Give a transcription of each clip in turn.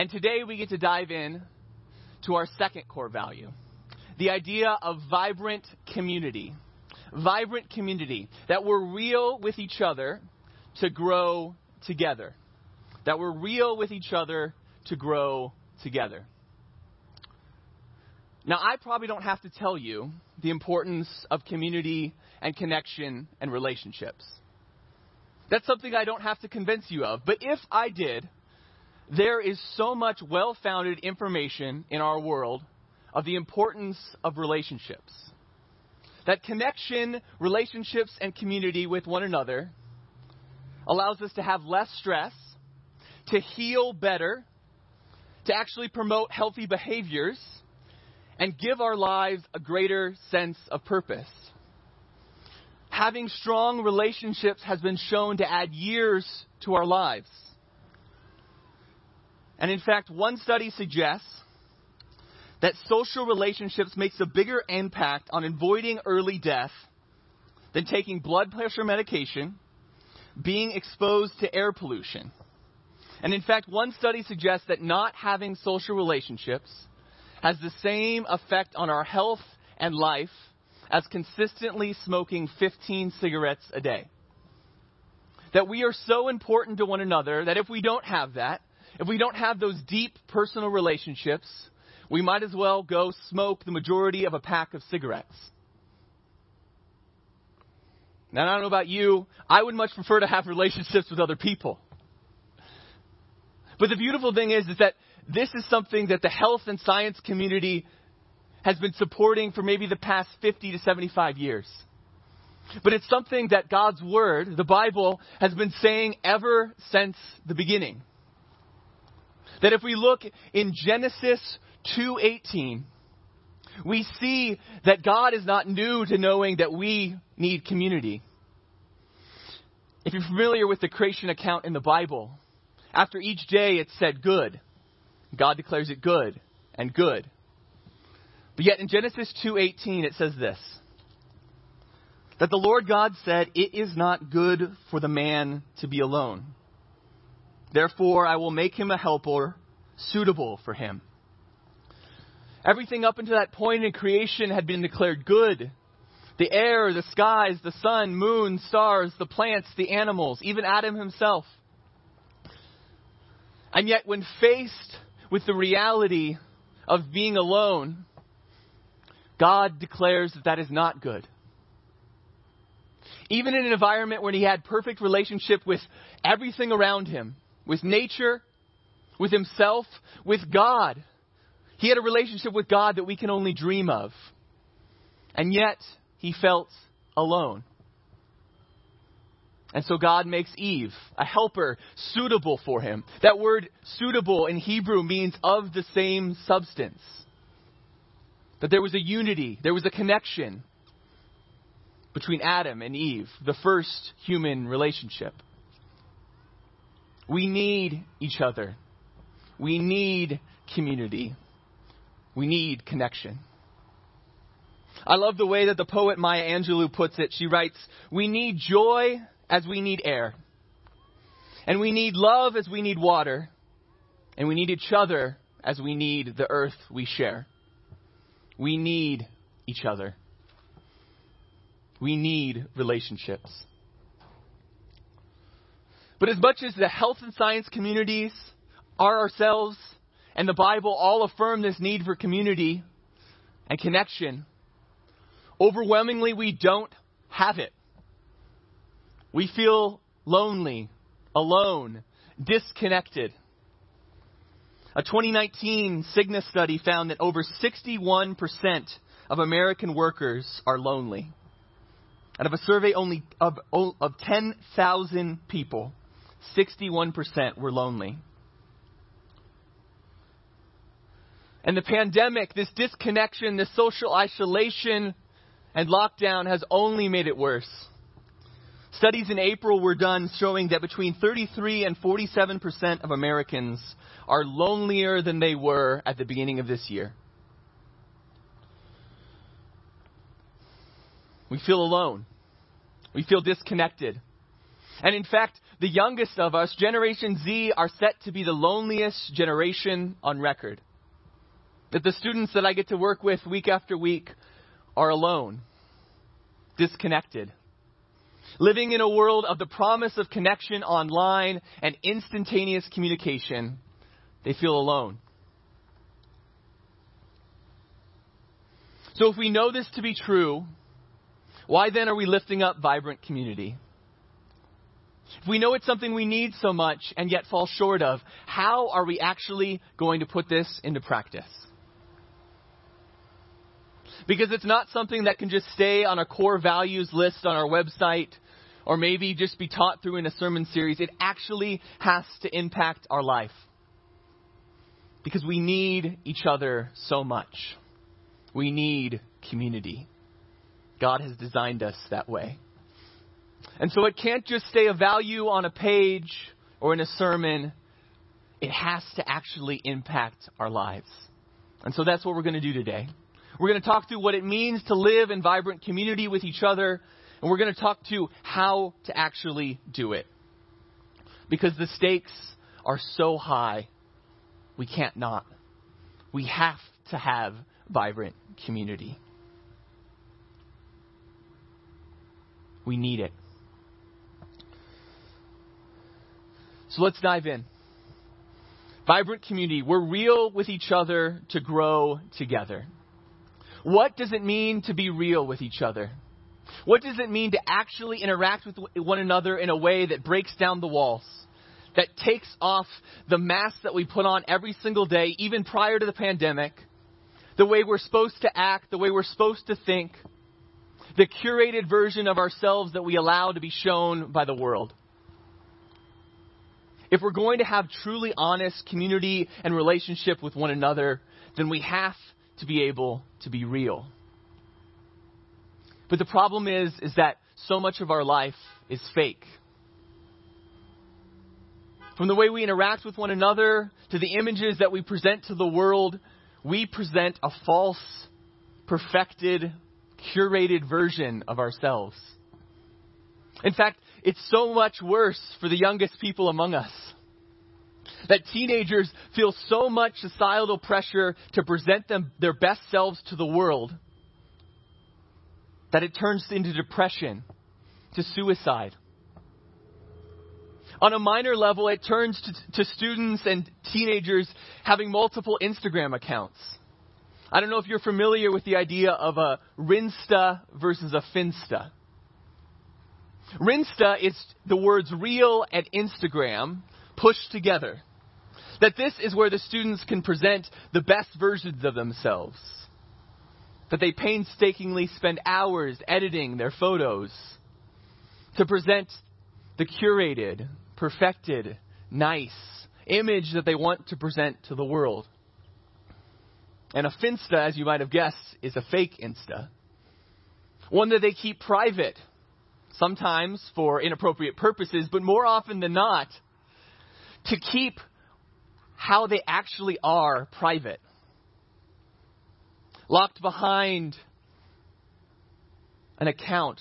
And today we get to dive in to our second core value the idea of vibrant community. Vibrant community. That we're real with each other to grow together. That we're real with each other to grow together. Now, I probably don't have to tell you the importance of community and connection and relationships. That's something I don't have to convince you of. But if I did, there is so much well founded information in our world of the importance of relationships. That connection, relationships, and community with one another allows us to have less stress, to heal better, to actually promote healthy behaviors, and give our lives a greater sense of purpose. Having strong relationships has been shown to add years to our lives. And in fact, one study suggests that social relationships makes a bigger impact on avoiding early death than taking blood pressure medication, being exposed to air pollution. And in fact, one study suggests that not having social relationships has the same effect on our health and life as consistently smoking 15 cigarettes a day. That we are so important to one another that if we don't have that, if we don't have those deep personal relationships, we might as well go smoke the majority of a pack of cigarettes. Now, I don't know about you, I would much prefer to have relationships with other people. But the beautiful thing is, is that this is something that the health and science community has been supporting for maybe the past 50 to 75 years. But it's something that God's Word, the Bible, has been saying ever since the beginning. That if we look in Genesis 2:18, we see that God is not new to knowing that we need community. If you're familiar with the creation account in the Bible, after each day it said good. God declares it good and good. But yet in Genesis 2:18 it says this: that the Lord God said, "It is not good for the man to be alone. Therefore I will make him a helper suitable for him." Everything up until that point in creation had been declared good. The air, the skies, the sun, moon, stars, the plants, the animals, even Adam himself. And yet, when faced with the reality of being alone, God declares that that is not good. Even in an environment where he had perfect relationship with everything around him, with nature, with himself, with God, he had a relationship with God that we can only dream of. And yet, he felt alone. And so God makes Eve a helper suitable for him. That word suitable in Hebrew means of the same substance. That there was a unity, there was a connection between Adam and Eve, the first human relationship. We need each other. We need community. We need connection. I love the way that the poet Maya Angelou puts it. She writes, We need joy as we need air. And we need love as we need water. And we need each other as we need the earth we share. We need each other. We need relationships. But as much as the health and science communities are ourselves and the Bible all affirm this need for community and connection, overwhelmingly we don't have it. We feel lonely, alone, disconnected. A 2019 Cigna study found that over 61% of American workers are lonely. Out of a survey only of, of 10,000 people, 61% were lonely. And the pandemic, this disconnection, this social isolation and lockdown has only made it worse. Studies in April were done showing that between 33 and 47 percent of Americans are lonelier than they were at the beginning of this year. We feel alone. We feel disconnected. And in fact, the youngest of us, Generation Z, are set to be the loneliest generation on record. That the students that I get to work with week after week are alone, disconnected, living in a world of the promise of connection online and instantaneous communication. They feel alone. So if we know this to be true, why then are we lifting up vibrant community? If we know it's something we need so much and yet fall short of, how are we actually going to put this into practice? Because it's not something that can just stay on a core values list on our website or maybe just be taught through in a sermon series. It actually has to impact our life. Because we need each other so much. We need community. God has designed us that way. And so it can't just stay a value on a page or in a sermon. It has to actually impact our lives. And so that's what we're going to do today. We're going to talk through what it means to live in vibrant community with each other, and we're going to talk to how to actually do it. Because the stakes are so high, we can't not. We have to have vibrant community. We need it. So let's dive in. Vibrant community. We're real with each other to grow together. What does it mean to be real with each other? What does it mean to actually interact with one another in a way that breaks down the walls? That takes off the mask that we put on every single day, even prior to the pandemic, the way we're supposed to act, the way we're supposed to think, the curated version of ourselves that we allow to be shown by the world. If we're going to have truly honest community and relationship with one another, then we have to be able to be real. But the problem is, is that so much of our life is fake. From the way we interact with one another to the images that we present to the world, we present a false, perfected, curated version of ourselves. In fact, it's so much worse for the youngest people among us. That teenagers feel so much societal pressure to present them their best selves to the world that it turns into depression, to suicide. On a minor level, it turns to, to, students and teenagers having multiple Instagram accounts. I don't know if you're familiar with the idea of a Rinsta versus a Finsta. Rinsta is the words real and Instagram pushed together. That this is where the students can present the best versions of themselves. That they painstakingly spend hours editing their photos to present the curated, perfected, nice image that they want to present to the world. And a Finsta, as you might have guessed, is a fake Insta. One that they keep private, sometimes for inappropriate purposes, but more often than not, to keep how they actually are private. Locked behind an account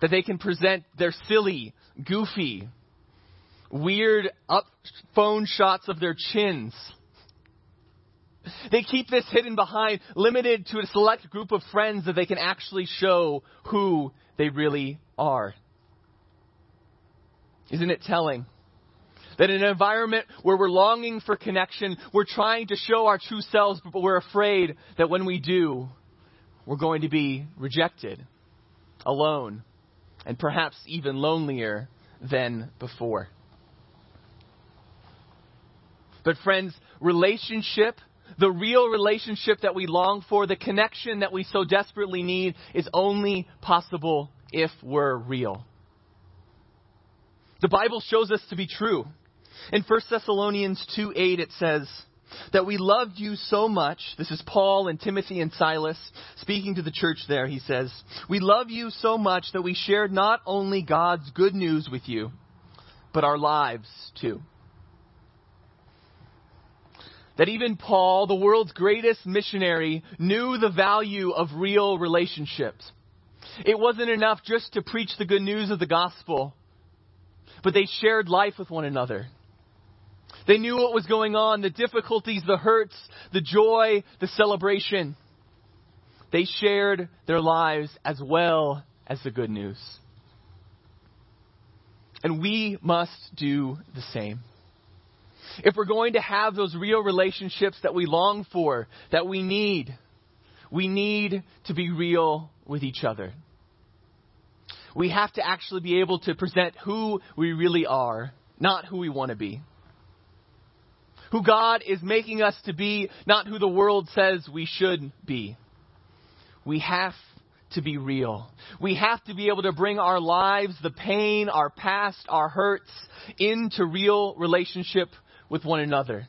that they can present their silly, goofy, weird up phone shots of their chins. They keep this hidden behind, limited to a select group of friends that they can actually show who they really are. Isn't it telling? That in an environment where we're longing for connection, we're trying to show our true selves, but we're afraid that when we do, we're going to be rejected, alone, and perhaps even lonelier than before. But, friends, relationship, the real relationship that we long for, the connection that we so desperately need, is only possible if we're real. The Bible shows us to be true. In 1 Thessalonians 2 8, it says, that we loved you so much. This is Paul and Timothy and Silas speaking to the church there. He says, We love you so much that we shared not only God's good news with you, but our lives too. That even Paul, the world's greatest missionary, knew the value of real relationships. It wasn't enough just to preach the good news of the gospel but they shared life with one another. They knew what was going on, the difficulties, the hurts, the joy, the celebration. They shared their lives as well as the good news. And we must do the same. If we're going to have those real relationships that we long for, that we need, we need to be real with each other. We have to actually be able to present who we really are, not who we want to be. Who God is making us to be, not who the world says we should be. We have to be real. We have to be able to bring our lives, the pain, our past, our hurts, into real relationship with one another.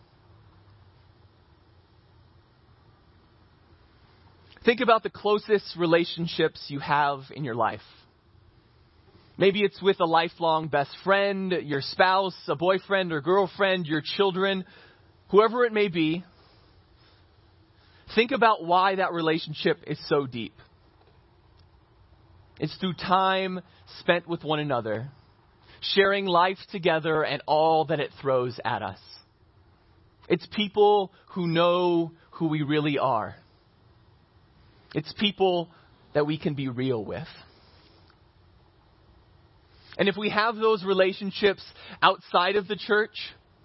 Think about the closest relationships you have in your life. Maybe it's with a lifelong best friend, your spouse, a boyfriend or girlfriend, your children, whoever it may be. Think about why that relationship is so deep. It's through time spent with one another, sharing life together and all that it throws at us. It's people who know who we really are. It's people that we can be real with. And if we have those relationships outside of the church,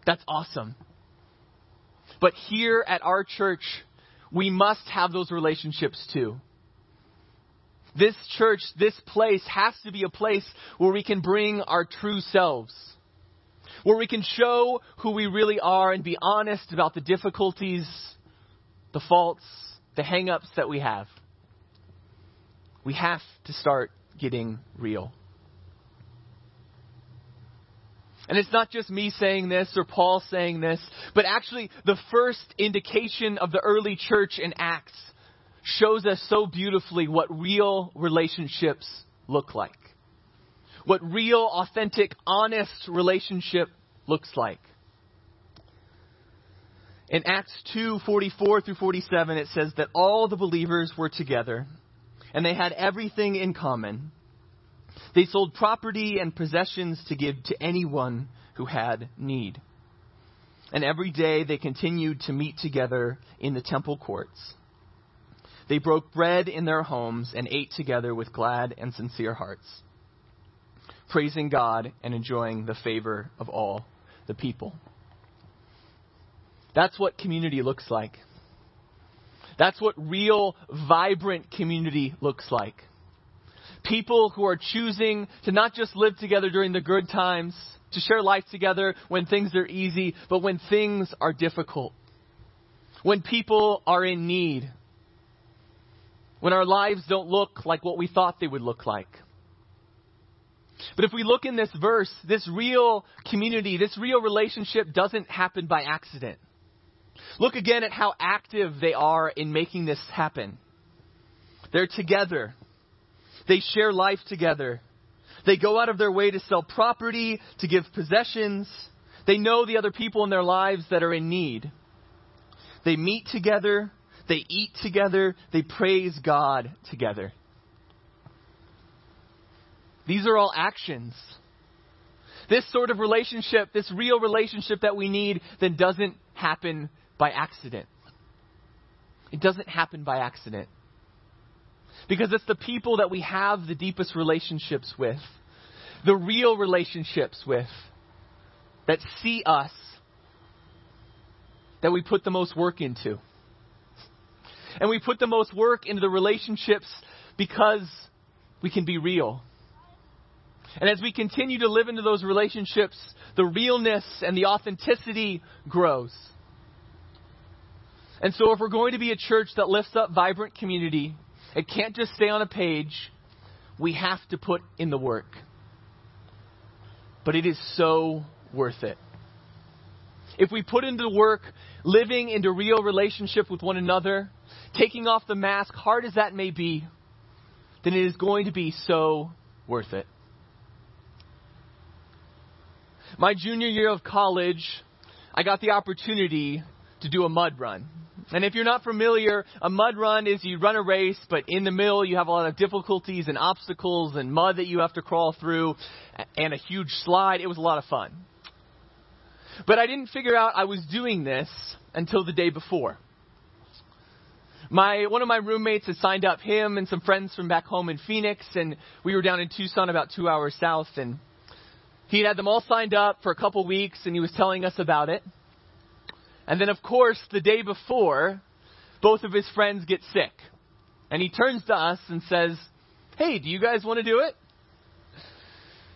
that's awesome. But here at our church, we must have those relationships too. This church, this place has to be a place where we can bring our true selves, where we can show who we really are and be honest about the difficulties, the faults, the hang ups that we have. We have to start getting real. And it's not just me saying this or Paul saying this, but actually the first indication of the early church in Acts shows us so beautifully what real relationships look like. What real, authentic, honest relationship looks like. In Acts 2 44 through 47, it says that all the believers were together and they had everything in common. They sold property and possessions to give to anyone who had need. And every day they continued to meet together in the temple courts. They broke bread in their homes and ate together with glad and sincere hearts, praising God and enjoying the favor of all the people. That's what community looks like. That's what real, vibrant community looks like people who are choosing to not just live together during the good times, to share life together when things are easy, but when things are difficult. When people are in need. When our lives don't look like what we thought they would look like. But if we look in this verse, this real community, this real relationship doesn't happen by accident. Look again at how active they are in making this happen. They're together. They share life together. They go out of their way to sell property, to give possessions. They know the other people in their lives that are in need. They meet together. They eat together. They praise God together. These are all actions. This sort of relationship, this real relationship that we need, then doesn't happen by accident. It doesn't happen by accident. Because it's the people that we have the deepest relationships with, the real relationships with, that see us, that we put the most work into. And we put the most work into the relationships because we can be real. And as we continue to live into those relationships, the realness and the authenticity grows. And so, if we're going to be a church that lifts up vibrant community, it can't just stay on a page. We have to put in the work. But it is so worth it. If we put into the work, living into real relationship with one another, taking off the mask, hard as that may be, then it is going to be so worth it. My junior year of college, I got the opportunity to do a mud run. And if you're not familiar, a mud run is you run a race, but in the middle you have a lot of difficulties and obstacles and mud that you have to crawl through and a huge slide. It was a lot of fun. But I didn't figure out I was doing this until the day before. My, one of my roommates had signed up him and some friends from back home in Phoenix, and we were down in Tucson about two hours south, and he had them all signed up for a couple weeks, and he was telling us about it. And then, of course, the day before, both of his friends get sick. And he turns to us and says, Hey, do you guys want to do it?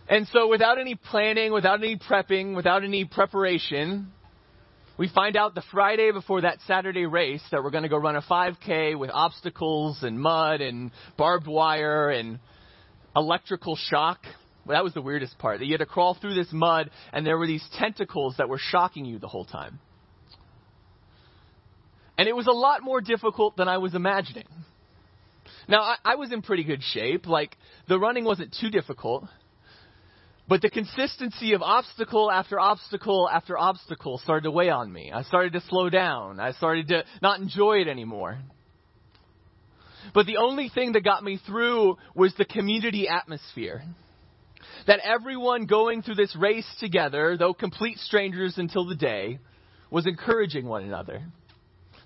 And so, without any planning, without any prepping, without any preparation, we find out the Friday before that Saturday race that we're going to go run a 5K with obstacles and mud and barbed wire and electrical shock. Well, that was the weirdest part. That you had to crawl through this mud and there were these tentacles that were shocking you the whole time. And it was a lot more difficult than I was imagining. Now, I, I was in pretty good shape. Like, the running wasn't too difficult. But the consistency of obstacle after obstacle after obstacle started to weigh on me. I started to slow down. I started to not enjoy it anymore. But the only thing that got me through was the community atmosphere. That everyone going through this race together, though complete strangers until the day, was encouraging one another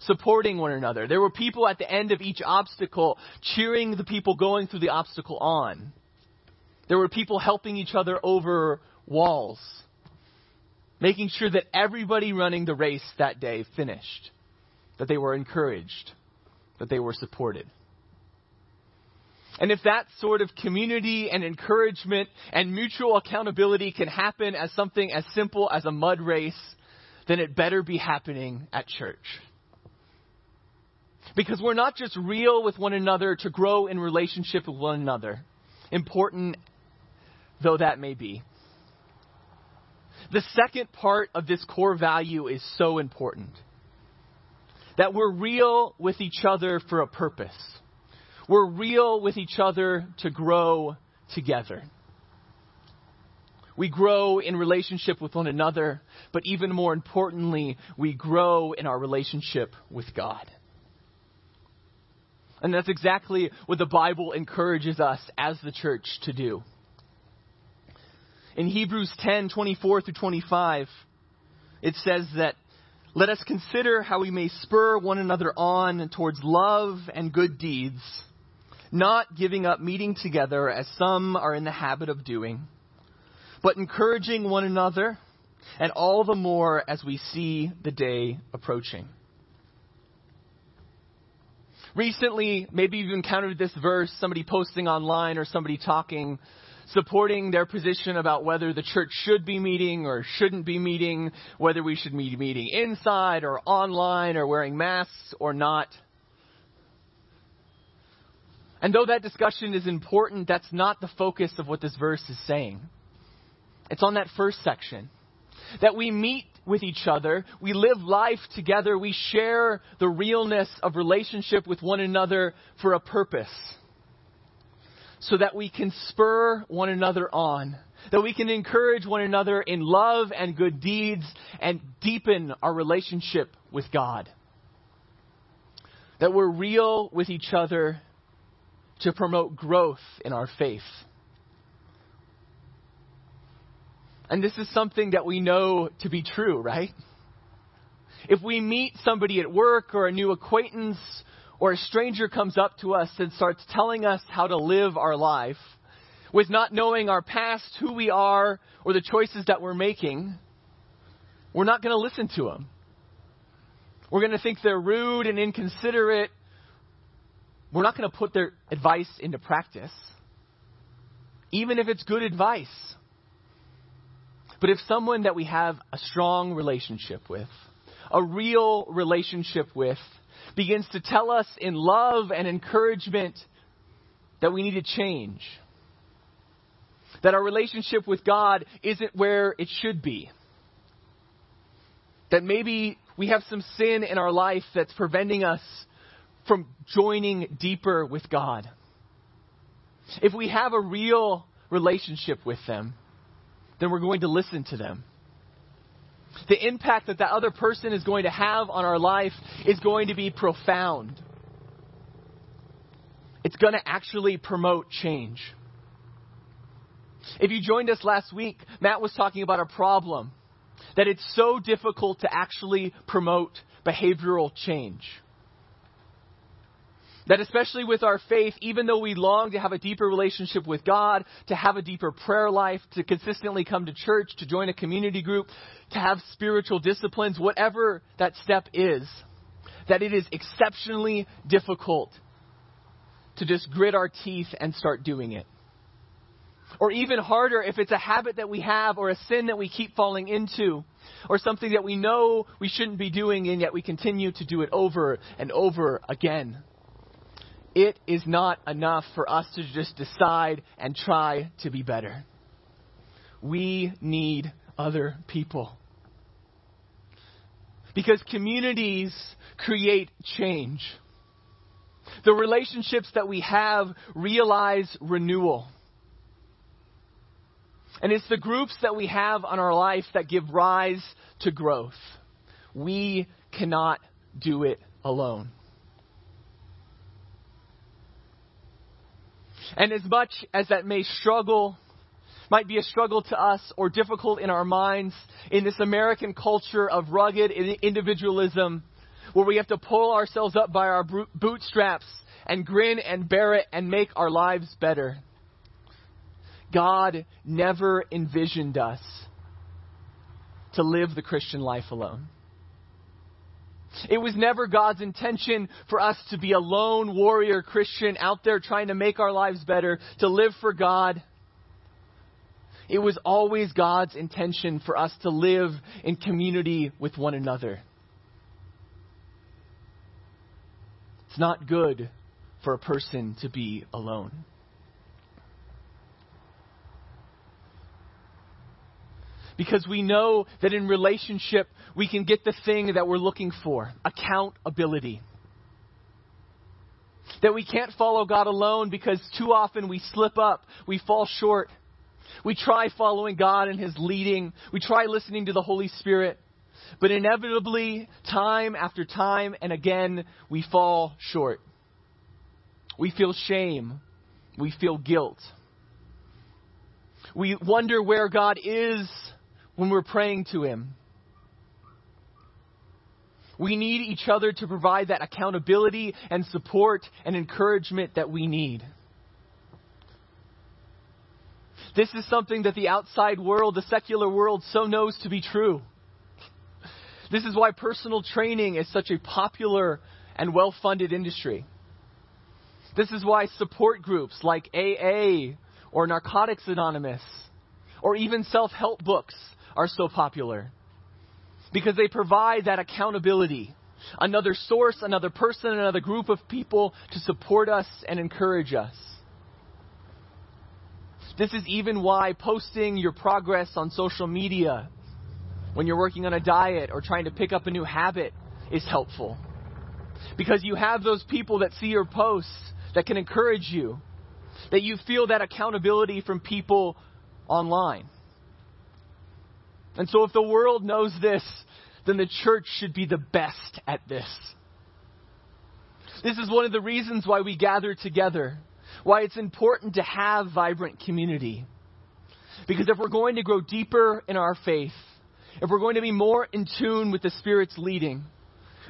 supporting one another. There were people at the end of each obstacle cheering the people going through the obstacle on. There were people helping each other over walls, making sure that everybody running the race that day finished, that they were encouraged, that they were supported. And if that sort of community and encouragement and mutual accountability can happen as something as simple as a mud race, then it better be happening at church. Because we're not just real with one another to grow in relationship with one another, important though that may be. The second part of this core value is so important that we're real with each other for a purpose. We're real with each other to grow together. We grow in relationship with one another, but even more importantly, we grow in our relationship with God. And that's exactly what the Bible encourages us as the church to do. In Hebrews 10 24 through 25, it says that let us consider how we may spur one another on towards love and good deeds, not giving up meeting together as some are in the habit of doing, but encouraging one another, and all the more as we see the day approaching. Recently, maybe you've encountered this verse, somebody posting online or somebody talking, supporting their position about whether the church should be meeting or shouldn't be meeting, whether we should be meeting inside or online or wearing masks or not. And though that discussion is important, that's not the focus of what this verse is saying. It's on that first section. That we meet with each other. We live life together. We share the realness of relationship with one another for a purpose. So that we can spur one another on. That we can encourage one another in love and good deeds and deepen our relationship with God. That we're real with each other to promote growth in our faith. And this is something that we know to be true, right? If we meet somebody at work or a new acquaintance or a stranger comes up to us and starts telling us how to live our life with not knowing our past, who we are, or the choices that we're making, we're not going to listen to them. We're going to think they're rude and inconsiderate. We're not going to put their advice into practice, even if it's good advice. But if someone that we have a strong relationship with, a real relationship with, begins to tell us in love and encouragement that we need to change, that our relationship with God isn't where it should be, that maybe we have some sin in our life that's preventing us from joining deeper with God. If we have a real relationship with them, then we're going to listen to them. The impact that that other person is going to have on our life is going to be profound. It's going to actually promote change. If you joined us last week, Matt was talking about a problem that it's so difficult to actually promote behavioral change. That especially with our faith, even though we long to have a deeper relationship with God, to have a deeper prayer life, to consistently come to church, to join a community group, to have spiritual disciplines, whatever that step is, that it is exceptionally difficult to just grit our teeth and start doing it. Or even harder, if it's a habit that we have or a sin that we keep falling into, or something that we know we shouldn't be doing and yet we continue to do it over and over again it is not enough for us to just decide and try to be better. We need other people. Because communities create change. The relationships that we have realize renewal. And it's the groups that we have on our life that give rise to growth. We cannot do it alone. And as much as that may struggle, might be a struggle to us or difficult in our minds in this American culture of rugged individualism where we have to pull ourselves up by our bootstraps and grin and bear it and make our lives better. God never envisioned us to live the Christian life alone. It was never God's intention for us to be a lone warrior Christian out there trying to make our lives better, to live for God. It was always God's intention for us to live in community with one another. It's not good for a person to be alone. Because we know that in relationship we can get the thing that we're looking for accountability. That we can't follow God alone because too often we slip up, we fall short. We try following God and His leading, we try listening to the Holy Spirit, but inevitably, time after time and again, we fall short. We feel shame, we feel guilt. We wonder where God is when we're praying to Him. We need each other to provide that accountability and support and encouragement that we need. This is something that the outside world, the secular world, so knows to be true. This is why personal training is such a popular and well funded industry. This is why support groups like AA or Narcotics Anonymous or even self help books are so popular because they provide that accountability. Another source, another person, another group of people to support us and encourage us. This is even why posting your progress on social media when you're working on a diet or trying to pick up a new habit is helpful. Because you have those people that see your posts that can encourage you, that you feel that accountability from people online. And so, if the world knows this, then the church should be the best at this. This is one of the reasons why we gather together, why it's important to have vibrant community. Because if we're going to grow deeper in our faith, if we're going to be more in tune with the Spirit's leading,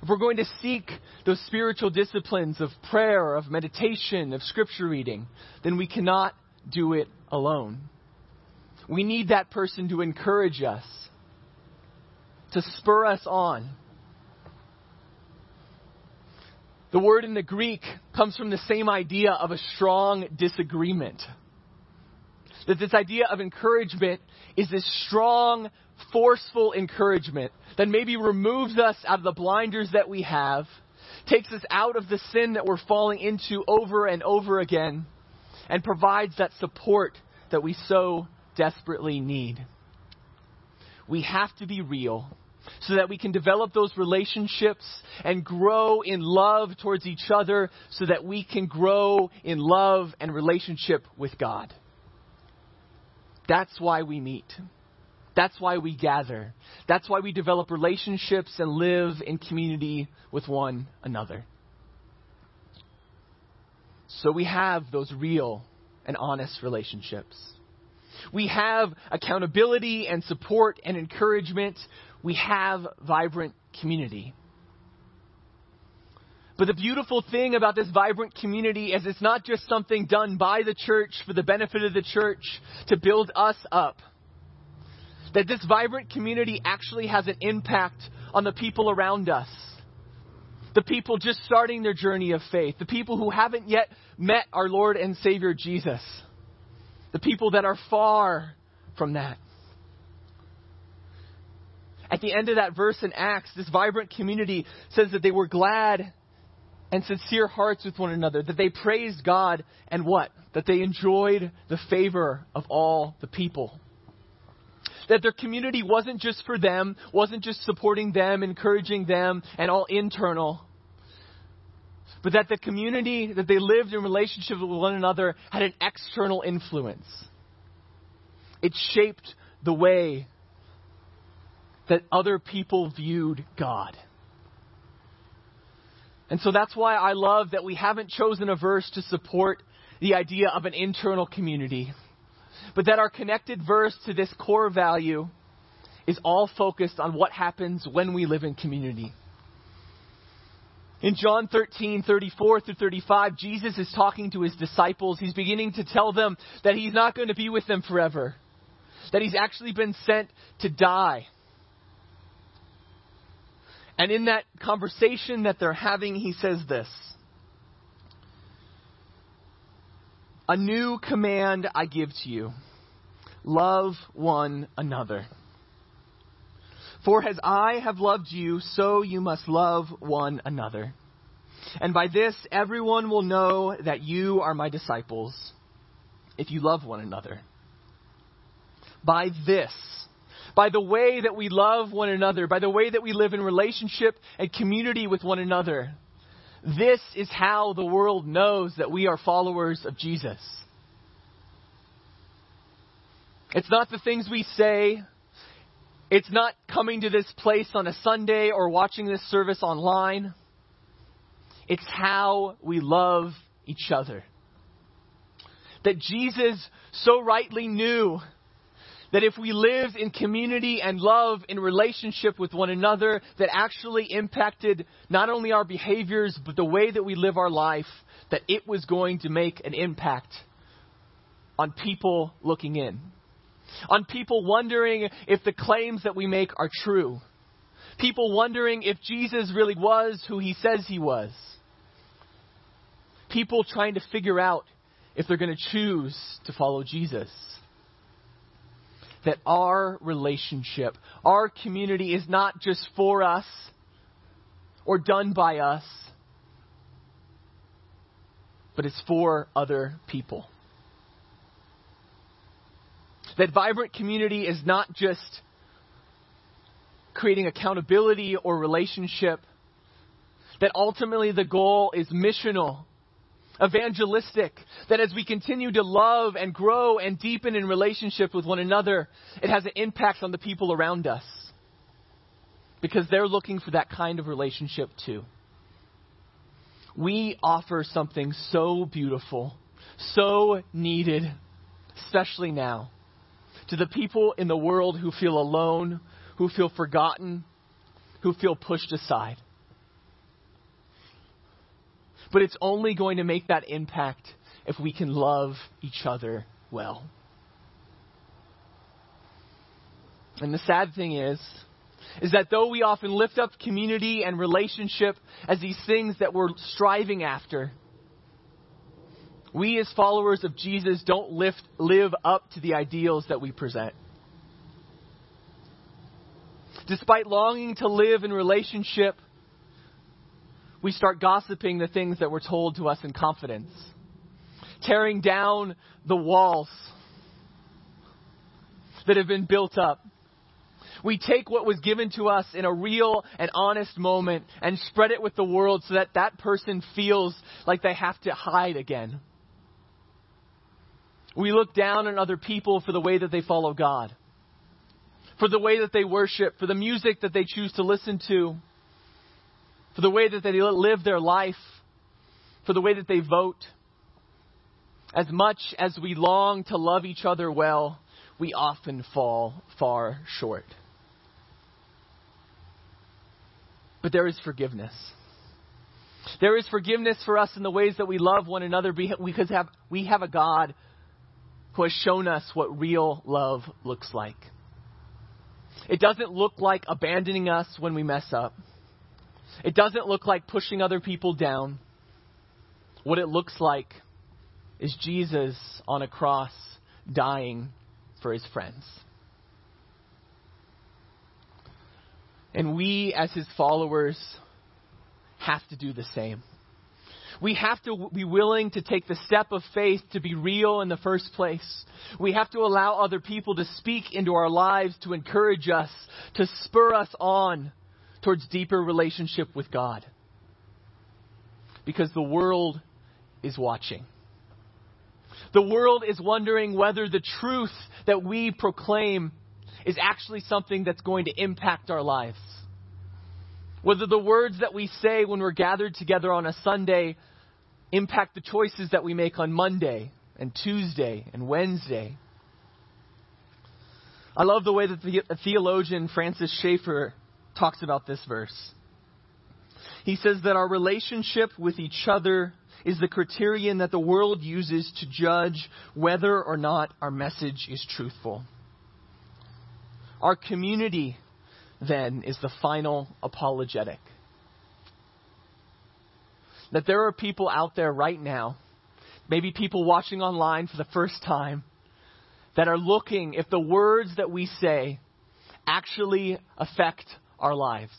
if we're going to seek those spiritual disciplines of prayer, of meditation, of scripture reading, then we cannot do it alone. We need that person to encourage us, to spur us on. The word in the Greek comes from the same idea of a strong disagreement. That this idea of encouragement is this strong, forceful encouragement that maybe removes us out of the blinders that we have, takes us out of the sin that we're falling into over and over again, and provides that support that we so desperately need. We have to be real so that we can develop those relationships and grow in love towards each other so that we can grow in love and relationship with God. That's why we meet. That's why we gather. That's why we develop relationships and live in community with one another. So we have those real and honest relationships. We have accountability and support and encouragement. We have vibrant community. But the beautiful thing about this vibrant community is it's not just something done by the church for the benefit of the church to build us up. That this vibrant community actually has an impact on the people around us. The people just starting their journey of faith. The people who haven't yet met our Lord and Savior Jesus. The people that are far from that. At the end of that verse in Acts, this vibrant community says that they were glad and sincere hearts with one another, that they praised God, and what? That they enjoyed the favor of all the people. That their community wasn't just for them, wasn't just supporting them, encouraging them, and all internal, but that the community that they lived in relationship with one another had an external influence. It shaped the way that other people viewed God. And so that's why I love that we haven't chosen a verse to support the idea of an internal community, but that our connected verse to this core value is all focused on what happens when we live in community. In John 13, 34 through 35, Jesus is talking to his disciples. He's beginning to tell them that he's not going to be with them forever, that he's actually been sent to die and in that conversation that they're having, he says this A new command I give to you love one another. For as I have loved you, so you must love one another. And by this, everyone will know that you are my disciples if you love one another. By this, by the way that we love one another, by the way that we live in relationship and community with one another. This is how the world knows that we are followers of Jesus. It's not the things we say. It's not coming to this place on a Sunday or watching this service online. It's how we love each other. That Jesus so rightly knew that if we live in community and love in relationship with one another, that actually impacted not only our behaviors, but the way that we live our life, that it was going to make an impact on people looking in. On people wondering if the claims that we make are true. People wondering if Jesus really was who he says he was. People trying to figure out if they're going to choose to follow Jesus that our relationship, our community is not just for us or done by us, but it's for other people. That vibrant community is not just creating accountability or relationship, that ultimately the goal is missional evangelistic, that as we continue to love and grow and deepen in relationship with one another, it has an impact on the people around us. Because they're looking for that kind of relationship too. We offer something so beautiful, so needed, especially now, to the people in the world who feel alone, who feel forgotten, who feel pushed aside. But it's only going to make that impact if we can love each other well. And the sad thing is, is that though we often lift up community and relationship as these things that we're striving after, we as followers of Jesus don't lift, live up to the ideals that we present. Despite longing to live in relationship we start gossiping the things that were told to us in confidence, tearing down the walls that have been built up. We take what was given to us in a real and honest moment and spread it with the world so that that person feels like they have to hide again. We look down on other people for the way that they follow God, for the way that they worship, for the music that they choose to listen to, for the way that they live their life, for the way that they vote. As much as we long to love each other well, we often fall far short. But there is forgiveness. There is forgiveness for us in the ways that we love one another because we have a God who has shown us what real love looks like. It doesn't look like abandoning us when we mess up. It doesn't look like pushing other people down. What it looks like is Jesus on a cross dying for his friends. And we, as his followers, have to do the same. We have to be willing to take the step of faith to be real in the first place. We have to allow other people to speak into our lives, to encourage us, to spur us on towards deeper relationship with God. Because the world is watching. The world is wondering whether the truth that we proclaim is actually something that's going to impact our lives. Whether the words that we say when we're gathered together on a Sunday impact the choices that we make on Monday and Tuesday and Wednesday. I love the way that the theologian Francis Schaeffer talks about this verse. He says that our relationship with each other is the criterion that the world uses to judge whether or not our message is truthful. Our community, then, is the final apologetic. That there are people out there right now, maybe people watching online for the first time, that are looking if the words that we say actually affect our lives.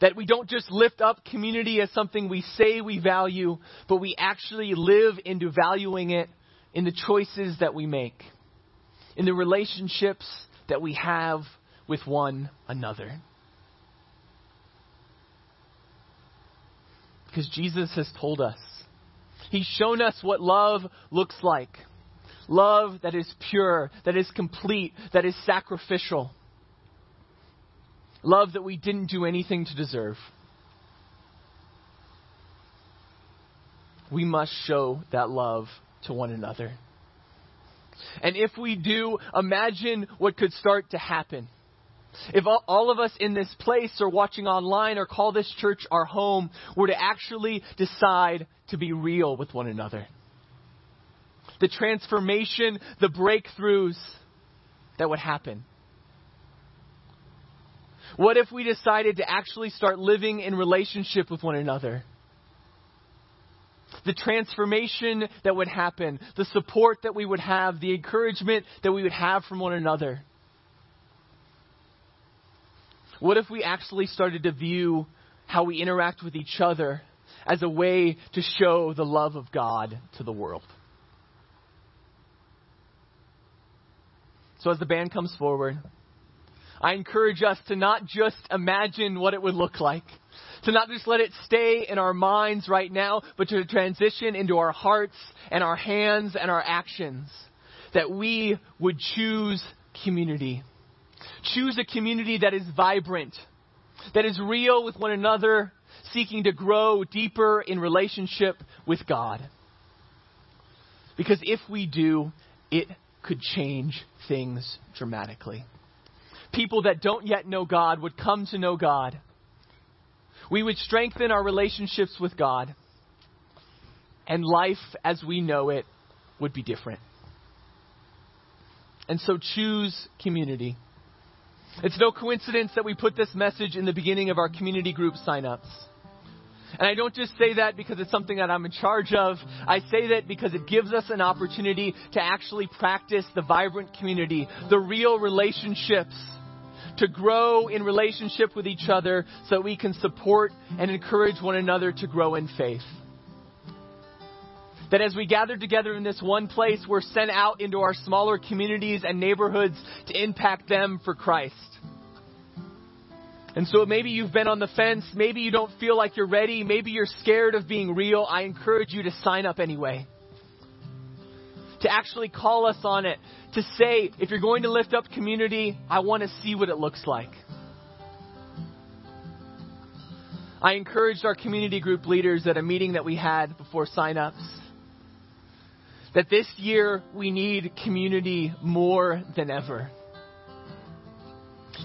That we don't just lift up community as something we say we value, but we actually live into valuing it in the choices that we make, in the relationships that we have with one another. Because Jesus has told us. He's shown us what love looks like. Love that is pure, that is complete, that is sacrificial. Love that we didn't do anything to deserve. We must show that love to one another. And if we do, imagine what could start to happen. If all of us in this place or watching online or call this church our home were to actually decide to be real with one another. The transformation, the breakthroughs that would happen. What if we decided to actually start living in relationship with one another? The transformation that would happen, the support that we would have, the encouragement that we would have from one another. What if we actually started to view how we interact with each other as a way to show the love of God to the world? So, as the band comes forward, I encourage us to not just imagine what it would look like, to not just let it stay in our minds right now, but to transition into our hearts and our hands and our actions. That we would choose community. Choose a community that is vibrant, that is real with one another, seeking to grow deeper in relationship with God. Because if we do, it could change things dramatically people that don't yet know God would come to know God. We would strengthen our relationships with God. And life as we know it would be different. And so choose community. It's no coincidence that we put this message in the beginning of our community group signups. And I don't just say that because it's something that I'm in charge of. I say that because it gives us an opportunity to actually practice the vibrant community, the real relationships to grow in relationship with each other so that we can support and encourage one another to grow in faith. That as we gather together in this one place, we're sent out into our smaller communities and neighborhoods to impact them for Christ. And so maybe you've been on the fence. Maybe you don't feel like you're ready. Maybe you're scared of being real. I encourage you to sign up anyway. to actually call us on it, to say, if you're going to lift up community, I want to see what it looks like. I encouraged our community group leaders at a meeting that we had before signups that this year we need community more than ever.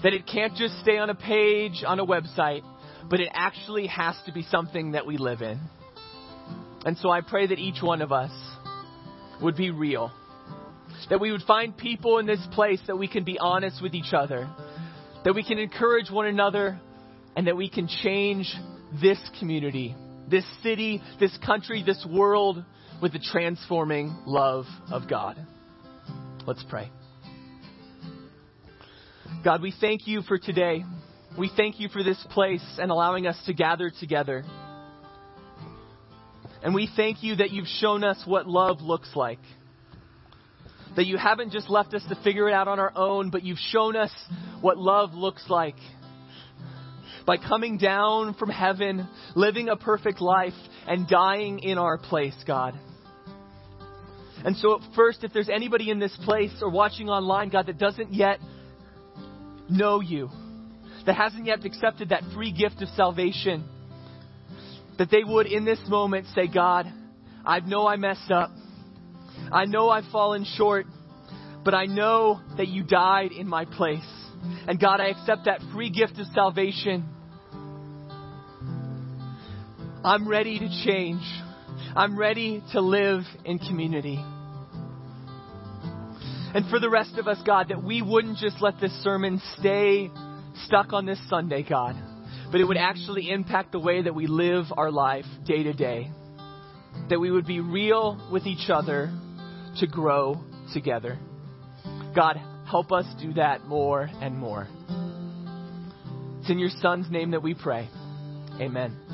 That it can't just stay on a page on a website, but it actually has to be something that we live in. And so I pray that each one of us would be real. That we would find people in this place that we can be honest with each other. That we can encourage one another and that we can change this community, this city, this country, this world with the transforming love of God. Let's pray. God, we thank you for today. We thank you for this place and allowing us to gather together. And we thank you that you've shown us what love looks like. That you haven't just left us to figure it out on our own, but you've shown us what love looks like by coming down from heaven, living a perfect life, and dying in our place, God. And so, first, if there's anybody in this place or watching online, God, that doesn't yet know you, that hasn't yet accepted that free gift of salvation, that they would in this moment say, God, I know I messed up. I know I've fallen short, but I know that you died in my place. And God, I accept that free gift of salvation. I'm ready to change. I'm ready to live in community. And for the rest of us, God, that we wouldn't just let this sermon stay stuck on this Sunday, God, but it would actually impact the way that we live our life day to day. That we would be real with each other to grow together. God, help us do that more and more. It's in your Son's name that we pray. Amen.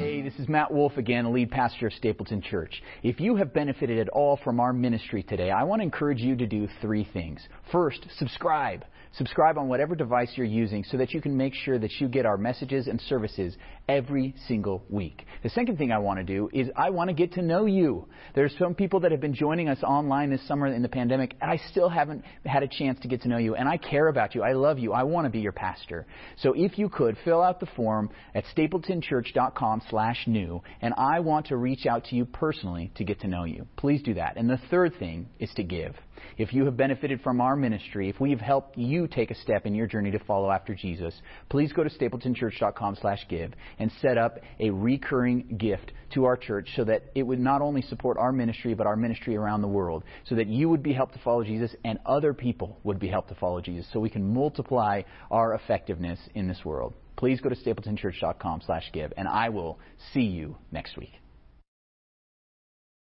Hey, this is Matt Wolf again, lead pastor of Stapleton Church. If you have benefited at all from our ministry today, I want to encourage you to do three things. First, subscribe. Subscribe on whatever device you're using so that you can make sure that you get our messages and services every single week. The second thing I want to do is I want to get to know you. There's some people that have been joining us online this summer in the pandemic, and I still haven't had a chance to get to know you. And I care about you. I love you. I want to be your pastor. So if you could, fill out the form at stapletonchurch.com slash new, and I want to reach out to you personally to get to know you. Please do that. And the third thing is to give. If you have benefited from our ministry, if we have helped you take a step in your journey to follow after Jesus, please go to stapletonchurch.com/give and set up a recurring gift to our church so that it would not only support our ministry but our ministry around the world, so that you would be helped to follow Jesus and other people would be helped to follow Jesus, so we can multiply our effectiveness in this world. Please go to stapletonchurch.com/give and I will see you next week.